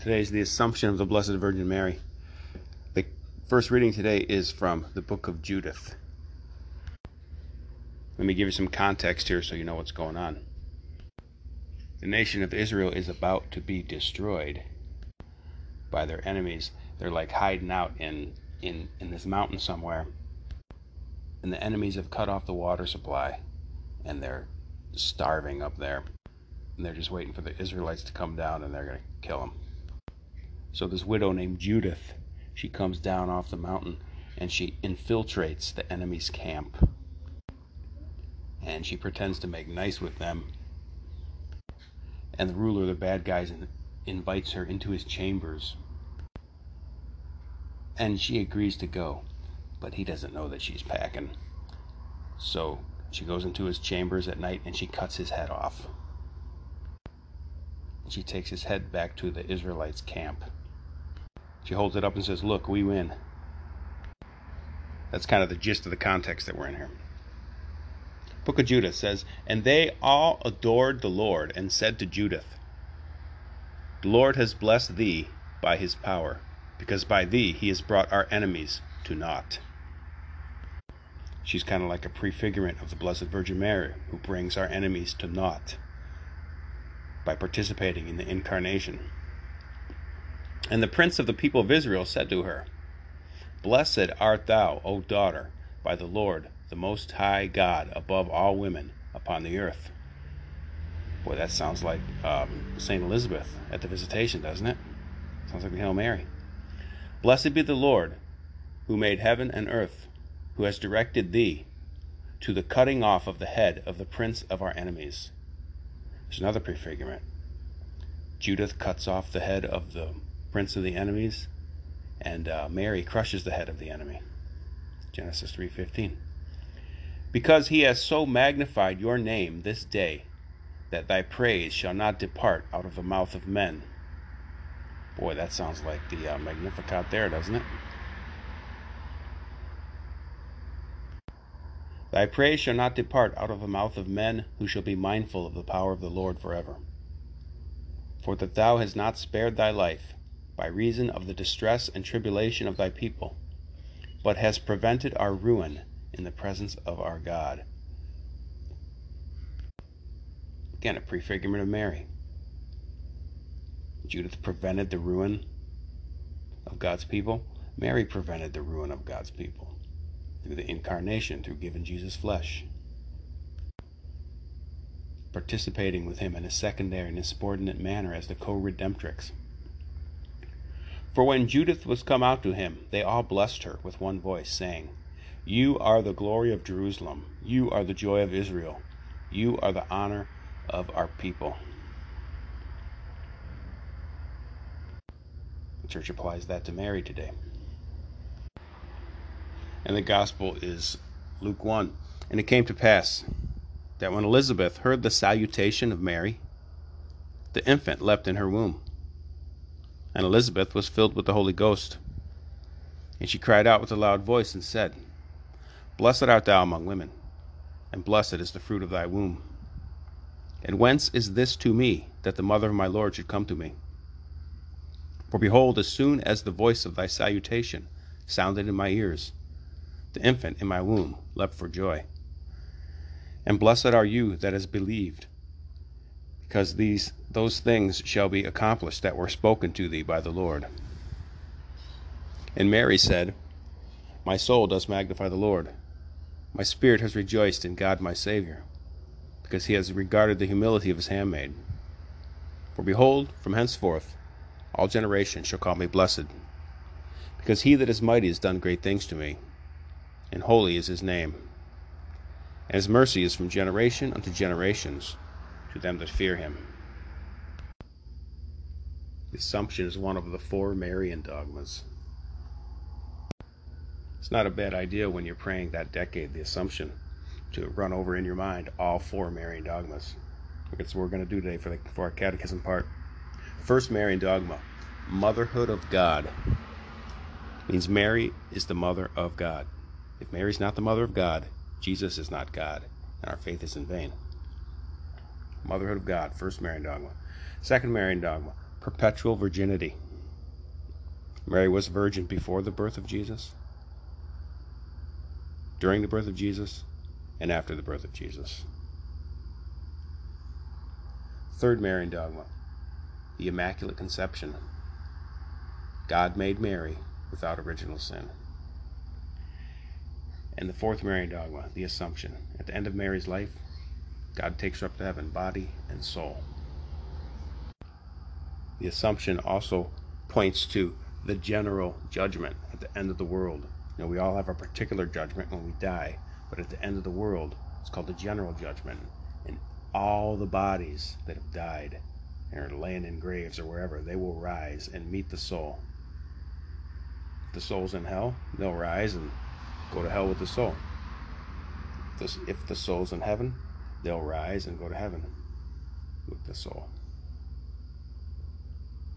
Today is the Assumption of the Blessed Virgin Mary. The first reading today is from the book of Judith. Let me give you some context here so you know what's going on. The nation of Israel is about to be destroyed by their enemies. They're like hiding out in, in, in this mountain somewhere. And the enemies have cut off the water supply and they're starving up there. And they're just waiting for the Israelites to come down and they're going to kill them. So this widow named Judith, she comes down off the mountain and she infiltrates the enemy's camp. And she pretends to make nice with them. And the ruler of the bad guys invites her into his chambers. And she agrees to go, but he doesn't know that she's packing. So she goes into his chambers at night and she cuts his head off. She takes his head back to the Israelites' camp. She holds it up and says, Look, we win. That's kind of the gist of the context that we're in here. Book of Judith says, And they all adored the Lord and said to Judith, The Lord has blessed thee by his power, because by thee he has brought our enemies to naught. She's kind of like a prefigurement of the Blessed Virgin Mary, who brings our enemies to naught by participating in the incarnation. And the prince of the people of Israel said to her, Blessed art thou, O daughter, by the Lord, the Most High God, above all women upon the earth. Boy, that sounds like um, St. Elizabeth at the visitation, doesn't it? Sounds like the Hail Mary. Blessed be the Lord, who made heaven and earth, who has directed thee to the cutting off of the head of the prince of our enemies. There's another prefigurement. Judith cuts off the head of the prince of the enemies, and uh, Mary crushes the head of the enemy. Genesis 3:15. Because he has so magnified your name this day, that thy praise shall not depart out of the mouth of men. Boy, that sounds like the uh, Magnificat there, doesn't it? Thy praise shall not depart out of the mouth of men who shall be mindful of the power of the Lord forever. For that thou hast not spared thy life, by reason of the distress and tribulation of thy people, but has prevented our ruin in the presence of our God. Again, a prefigurement of Mary. Judith prevented the ruin of God's people. Mary prevented the ruin of God's people through the incarnation, through giving Jesus flesh. Participating with him in a secondary and subordinate manner as the co redemptrix. For when Judith was come out to him, they all blessed her with one voice, saying, You are the glory of Jerusalem, you are the joy of Israel, you are the honor of our people. The church applies that to Mary today. And the gospel is Luke 1. And it came to pass that when Elizabeth heard the salutation of Mary, the infant leapt in her womb and Elizabeth was filled with the Holy Ghost. And she cried out with a loud voice and said, Blessed art thou among women, and blessed is the fruit of thy womb. And whence is this to me, that the mother of my Lord should come to me? For behold, as soon as the voice of thy salutation sounded in my ears, the infant in my womb leapt for joy. And blessed are you that has believed, because these those things shall be accomplished that were spoken to thee by the Lord. And Mary said, My soul does magnify the Lord. My spirit has rejoiced in God my Saviour, because he has regarded the humility of his handmaid. For behold, from henceforth all generations shall call me blessed, because he that is mighty has done great things to me, and holy is his name. And his mercy is from generation unto generations to them that fear him. The Assumption is one of the four Marian dogmas. It's not a bad idea when you're praying that decade, the Assumption, to run over in your mind all four Marian dogmas. That's what we're going to do today for, the, for our catechism part. First Marian dogma motherhood of God means Mary is the mother of God. If Mary's not the mother of God, Jesus is not God, and our faith is in vain. Motherhood of God, first Marian dogma. Second Marian dogma, perpetual virginity. Mary was virgin before the birth of Jesus, during the birth of Jesus, and after the birth of Jesus. Third Marian dogma the Immaculate Conception. God made Mary without original sin. And the fourth Marian dogma, the Assumption. At the end of Mary's life, God takes her up to heaven, body and soul. The Assumption also points to the general judgment at the end of the world. You know, we all have a particular judgment when we die, but at the end of the world, it's called the general judgment. And all the bodies that have died and are laying in graves or wherever, they will rise and meet the soul. If the soul's in hell, they'll rise and go to hell with the soul. If the soul's in heaven, they'll rise and go to heaven with the soul.